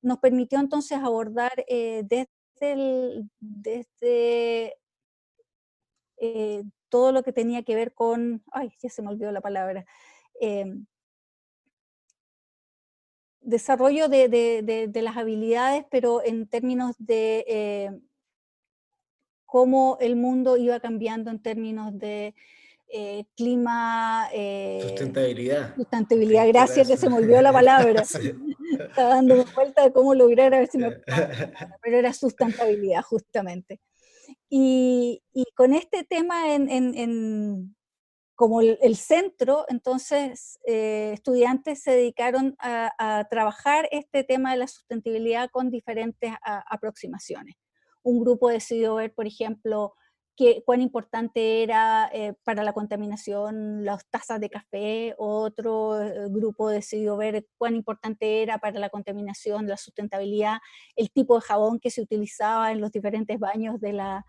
nos permitió entonces abordar eh, desde eh, todo lo que tenía que ver con, ay, ya se me olvidó la palabra, desarrollo de, las habilidades, pero en términos de cómo el mundo iba cambiando en términos de eh, clima... Eh, sustentabilidad. Sustentabilidad, gracias que se me olvidó la palabra. [laughs] Estaba dando vuelta de cómo lograr a ver si me... [laughs] Pero era sustentabilidad, justamente. Y, con este tema en, como el, centro, entonces eh, estudiantes se dedicaron a, trabajar este tema de la sustentabilidad con diferentes aproximaciones. Un grupo decidió ver, por ejemplo, que, cuán importante era eh, para la contaminación las tazas de café, otro eh, grupo decidió ver cuán importante era para la contaminación, la sustentabilidad, el tipo de jabón que se utilizaba en los diferentes baños de la,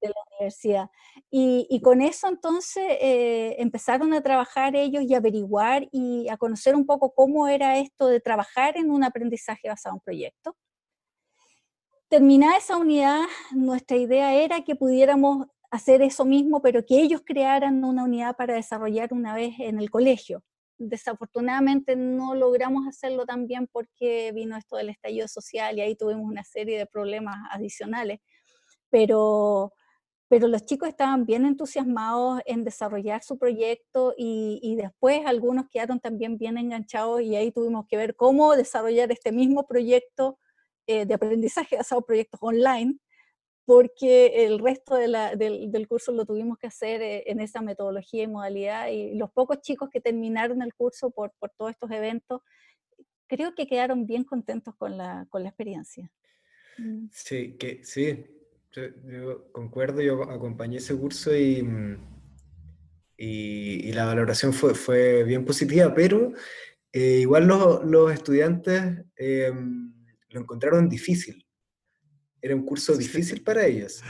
de la universidad. Y, con eso entonces eh, empezaron a trabajar ellos y averiguar y a conocer un poco cómo era esto de trabajar en un aprendizaje basado en proyectos terminada esa unidad, nuestra idea era que pudiéramos hacer eso mismo, pero que ellos crearan una unidad para desarrollar una vez en el colegio. Desafortunadamente no logramos hacerlo también porque vino esto del estallido social y ahí tuvimos una serie de problemas adicionales, pero, pero los chicos estaban bien entusiasmados en desarrollar su proyecto y, y después algunos quedaron también bien enganchados y ahí tuvimos que ver cómo desarrollar este mismo proyecto eh, de aprendizaje basado en proyectos online, porque el resto del, del, curso lo tuvimos que hacer eh, en esa metodología y modalidad, y los pocos chicos que terminaron el curso por, por todos estos eventos, creo que quedaron bien contentos con la, con la experiencia. Mm. Sí, que, sí, yo, concuerdo, yo acompañé ese curso y, mm, y, la valoración fue, fue, bien positiva, pero eh, igual los, los estudiantes... Eh, lo encontraron difícil. Era un curso difícil para ellos.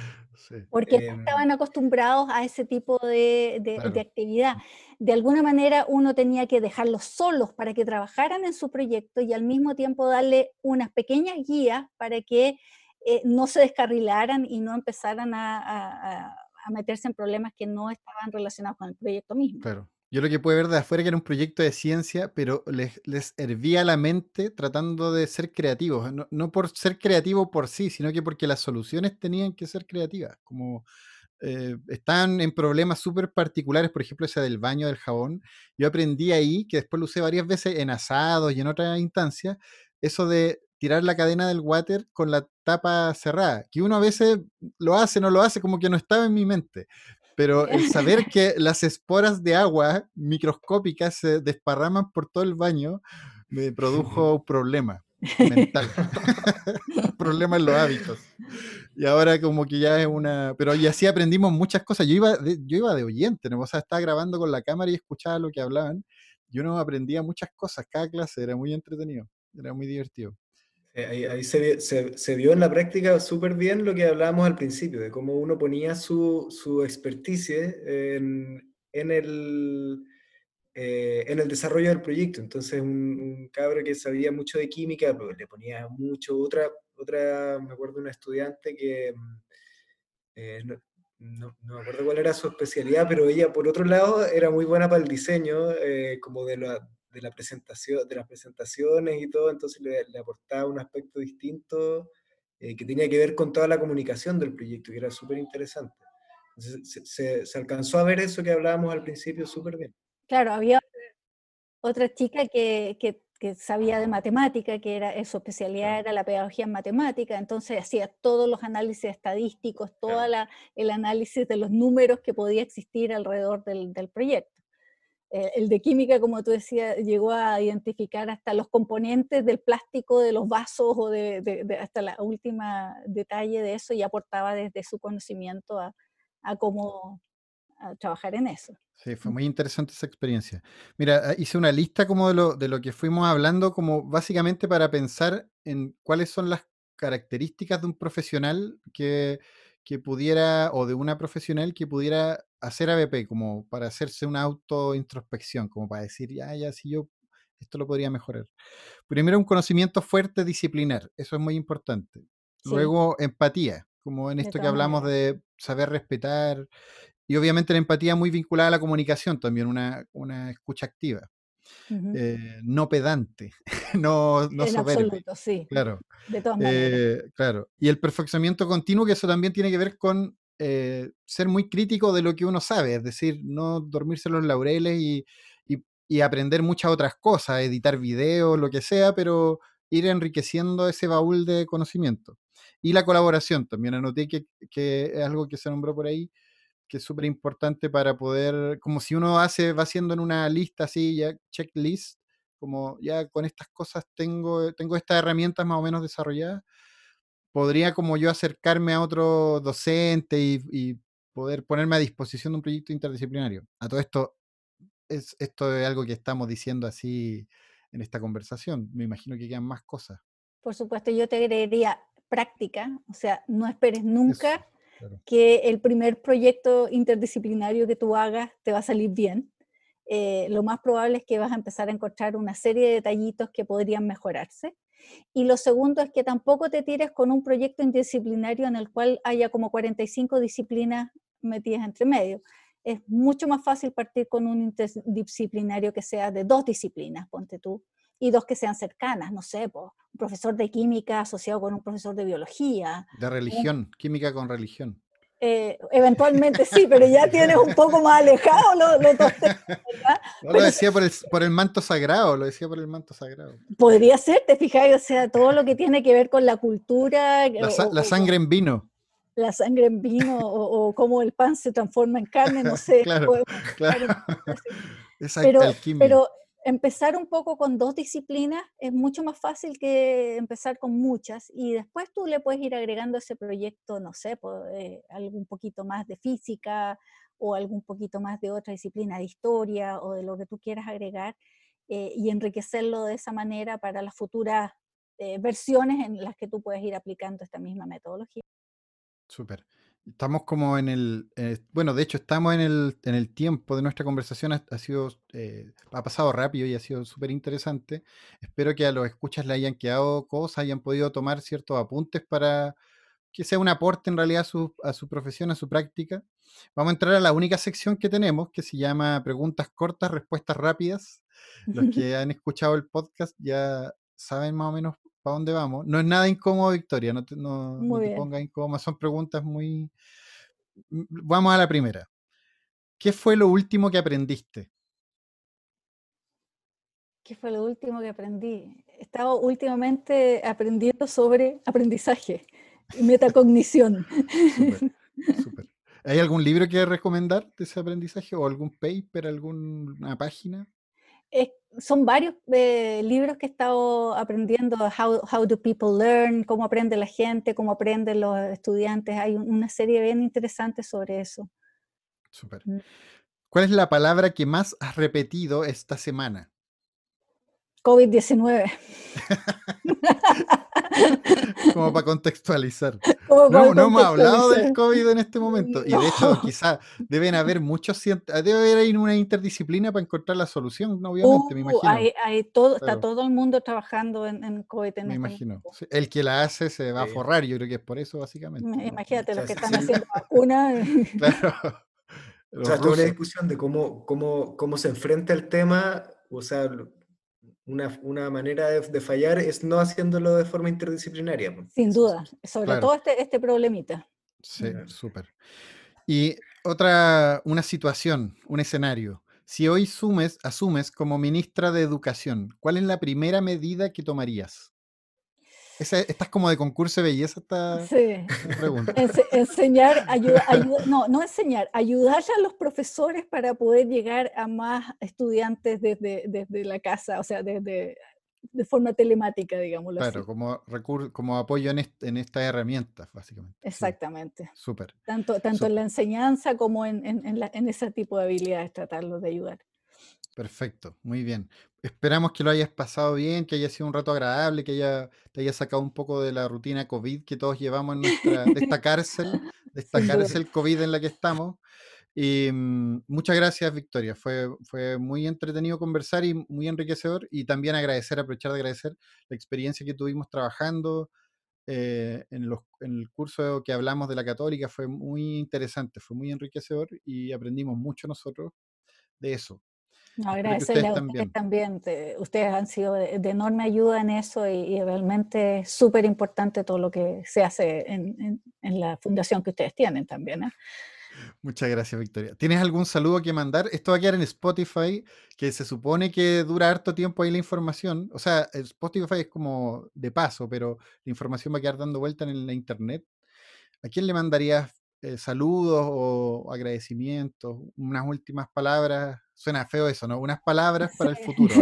Porque em, estaban acostumbrados a ese tipo de, de, actividad. De alguna manera uno tenía que dejarlos solos para que trabajaran en su proyecto y al mismo tiempo darle unas pequeñas guías para que eh, no se descarrilaran y no empezaran a, a, a, meterse en problemas que no estaban relacionados con el proyecto mismo. Claro. Yo lo que pude ver de afuera que era un proyecto de ciencia, pero les, les hervía la mente tratando de ser creativos. No, por ser creativo por sí, sino que porque las soluciones tenían que ser creativas. Como eh, están en problemas súper particulares, por ejemplo, ese del baño del jabón. Yo aprendí ahí, que después lo usé varias veces en asados y en otras instancias, eso de tirar la cadena del water con la tapa cerrada, que uno a veces lo hace, no lo hace, como que no estaba en mi mente pero el saber [laughs] que las esporas de agua microscópicas se desparraman por todo el baño me produjo un problema mental, un [laughs] problema en los hábitos. Y ahora como que ya es una... Pero y así aprendimos muchas cosas. Yo iba de, yo iba de oyente, ¿no? o sea, estaba grabando con la cámara y escuchaba lo que hablaban. Y uno aprendía muchas cosas, cada clase era muy entretenido, era muy divertido. Ahí, se, vio en la práctica súper bien lo que hablábamos al principio, de cómo uno ponía su, su experticia en, en, el, eh, en el desarrollo del proyecto. Entonces, un, cabro que sabía mucho de química, pues le ponía mucho. Otra, otra me acuerdo una estudiante que, mm, eh, no, me acuerdo cuál era su especialidad, pero ella, por otro lado, era muy buena para el diseño, eh, como de la, de la presentación, de las presentaciones y todo, entonces le, aportaba un aspecto distinto que tenía que ver con toda la comunicación del proyecto, que era súper interesante. Se, se, alcanzó a ver eso que hablábamos al principio súper bien. Claro, había otra chica que, que, sabía de matemática, que era su especialidad era la pedagogía en matemática, entonces hacía todos los análisis estadísticos, todo el análisis de los números que podía existir alrededor del, del proyecto. Eh, el de química, como tú decías, llegó a identificar hasta los componentes del plástico de los vasos o de, de, hasta la última detalle de eso y aportaba desde su conocimiento a, a cómo trabajar en eso. Sí, fue muy interesante esa experiencia. Mira, ah, hice una lista como de lo, de lo que fuimos hablando, como básicamente para pensar en cuáles son las características de un profesional que, que pudiera, o de una profesional que pudiera hacer ABP, como para hacerse una autointrospección, como para decir, ya, ya, si yo esto lo podría mejorar. Primero, un conocimiento fuerte disciplinar, eso es muy importante. Luego, empatía, como en esto que hablamos de saber respetar, y obviamente la empatía muy vinculada a la comunicación también, una, una escucha activa. Eh, no pedante, [laughs] no, no en absoluto, sí. Claro. De todas maneras. Eh, claro. Y el perfeccionamiento continuo, que eso también tiene que ver con eh, ser muy crítico de lo que uno sabe, es decir, no dormirse los laureles y, y, aprender muchas otras cosas, editar videos, lo que sea, pero ir enriqueciendo ese baúl de conocimiento. Y la colaboración, también anoté que, que es algo que se nombró por ahí, que es súper importante para poder, como si uno hace, va haciendo en una lista así, ya checklist, como ya con estas cosas tengo, tengo estas herramientas más o menos desarrolladas, podría como yo acercarme a otro docente y, poder ponerme a disposición de un proyecto interdisciplinario. A todo esto, es, esto es algo que estamos diciendo así en esta conversación. Me imagino que quedan más cosas. Por supuesto, yo te agregaría práctica, o sea, no esperes nunca que el primer proyecto interdisciplinario que tú hagas te va a salir bien. Eh, lo más probable es que vas a empezar a encontrar una serie de detallitos que podrían mejorarse. Y lo segundo es que tampoco te tires con un proyecto interdisciplinario en el cual haya como 45 disciplinas metidas entre medio. Es mucho más fácil partir con un interdisciplinario que sea de dos disciplinas, ponte tú, y dos que sean cercanas, no sé, un profesor de química asociado con un profesor de biología. De religión, química con religión. Eh, eventualmente sí, pero ya tienes un poco más alejado los, dos lo [laughs] decía por el, por el, manto sagrado, lo decía por el manto sagrado. Podría ser, te fijáis, o sea, todo lo que tiene que ver con la cultura. La, sangre en vino. La sangre en vino, o, cómo el pan se transforma en carne, no sé. [laughs] claro, claro. [laughs] pero, pero empezar un poco con dos disciplinas es mucho más fácil que empezar con muchas y después tú le puedes ir agregando ese proyecto, no sé, eh, algún poquito más de física o algún poquito más de otra disciplina de historia o de lo que tú quieras agregar eh, y enriquecerlo de esa manera para las futuras eh, versiones en las que tú puedes ir aplicando esta misma metodología. Súper. Estamos como en el, eh, bueno, de hecho estamos en el, en el tiempo de nuestra conversación, ha, sido, eh, ha pasado rápido y ha sido súper interesante. Espero que a los escuchas le hayan quedado cosas, hayan podido tomar ciertos apuntes para que sea un aporte en realidad a su, a su profesión, a su práctica. Vamos a entrar a la única sección que tenemos, que se llama preguntas cortas, respuestas rápidas. Los [laughs] que han escuchado el podcast ya saben más o menos para dónde vamos. No es nada incómodo, Victoria, no te, no, pongas incómodo, son preguntas muy... Vamos a la primera. ¿Qué fue lo último que aprendiste? ¿Qué fue lo último que aprendí? He estado últimamente aprendiendo sobre aprendizaje y metacognición. [laughs] [laughs] ¿Hay algún libro que recomendar de ese aprendizaje o algún paper, alguna página? Son varios eh, libros que he estado aprendiendo, how, how do people learn, cómo aprende la gente, cómo aprenden los estudiantes. Hay una serie bien interesante sobre eso. Súper. Mm. ¿Cuál es la palabra que más has repetido esta semana? COVID-19. [laughs] [laughs] Como para contextualizar. no, no hemos hablado del COVID en este momento. Y de hecho, quizás deben haber muchos, debe haber una interdisciplina para encontrar la solución, obviamente, me uh, imagino. Hay, todo, está todo el mundo trabajando en, COVID. En me este imagino. El que la hace se va a forrar, yo creo que es por eso, básicamente. Imagínate los que están haciendo vacunas. [laughs] claro. O sea, toda una discusión de cómo, cómo, cómo se enfrenta el tema, o sea, una, una manera de, fallar es no haciéndolo de forma interdisciplinaria. Sin duda, sobre todo este, este problemita. Sí, súper. Y otra, una situación, un escenario. Si hoy sumes, asumes como ministra de Educación, ¿cuál es la primera medida que tomarías? Estás como de concurso de belleza esta sí. pregunta. enseñar, ayuda, no, no enseñar, ayudar a los profesores para poder llegar a más estudiantes desde, desde la casa, o sea, desde de forma telemática, digámoslo claro, como, como apoyo en, en estas herramientas, básicamente. Exactamente. Súper. Tanto, tanto en la enseñanza como en, en, en ese tipo de habilidades, tratarlos de ayudar. Perfecto, muy bien. Esperamos que lo hayas pasado bien, que haya sido un rato agradable, que haya, te haya sacado un poco de la rutina COVID que todos llevamos en nuestra, de esta cárcel, de esta cárcel COVID en la que estamos. Y mm, muchas gracias, Victoria. Fue, fue muy entretenido conversar y muy enriquecedor. Y también agradecer, aprovechar de agradecer la experiencia que tuvimos trabajando eh, en, los, en el curso que hablamos de la católica. Fue muy interesante, fue muy enriquecedor y aprendimos mucho nosotros de eso. No, agradecerle a ustedes también. ustedes han sido de, enorme ayuda en eso y, realmente es súper importante todo lo que se hace en, la fundación que ustedes tienen también. ¿eh? Muchas gracias, Victoria. ¿Tienes algún saludo que mandar? Esto va a quedar en Spotify, que se supone que dura harto tiempo ahí la información. O sea, Spotify es como de paso, pero la información va a quedar dando vuelta en la internet. ¿A quién le mandarías eh, saludos o agradecimientos? Unas últimas palabras Suena feo eso, ¿no? Unas palabras para el [laughs] futuro.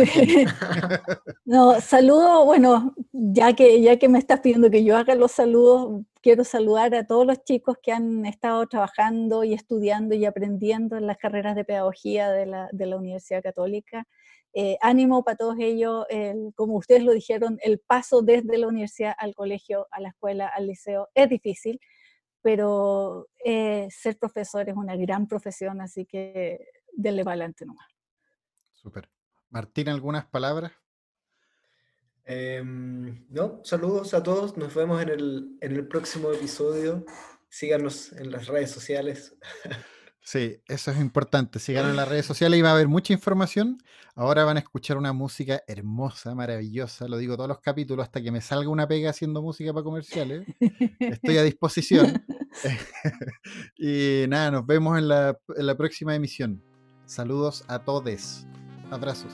no, saludo, bueno, ya que, ya que me estás pidiendo que yo haga los saludos, quiero saludar a todos los chicos que han estado trabajando y estudiando y aprendiendo en las carreras de pedagogía de la, de la Universidad Católica. Eh, ánimo para todos ellos, como ustedes lo dijeron, el paso desde la universidad al colegio, a la escuela, al liceo es difícil, pero eh, ser profesor es una gran profesión, así que denle para adelante nomás. Súper. Martín, ¿algunas palabras? Em, no, saludos a todos. Nos vemos en el, en el próximo episodio. Síganos en las redes sociales. [laughs] Sí, eso es importante. Síganos en las redes sociales y va a haber mucha información. Ahora van a escuchar una música hermosa, maravillosa. Lo digo todos los capítulos hasta que me salga una pega haciendo música para comerciales. Estoy a disposición. [laughs] [laughs] y nada, nos vemos en la, próxima emisión. Saludos a todos. Abrazos.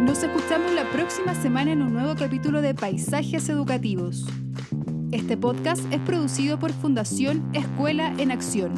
Nos escuchamos la próxima semana en un nuevo capítulo de Paisajes Educativos. Este podcast es producido por Fundación Escuela en Acción